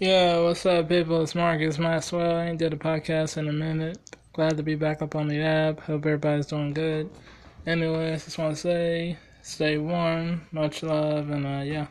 Yeah, what's up, people? It's Marcus Maxwell. I ain't did a podcast in a minute. Glad to be back up on the app. Hope everybody's doing good. Anyways, just want to say, stay warm, much love, and uh, yeah.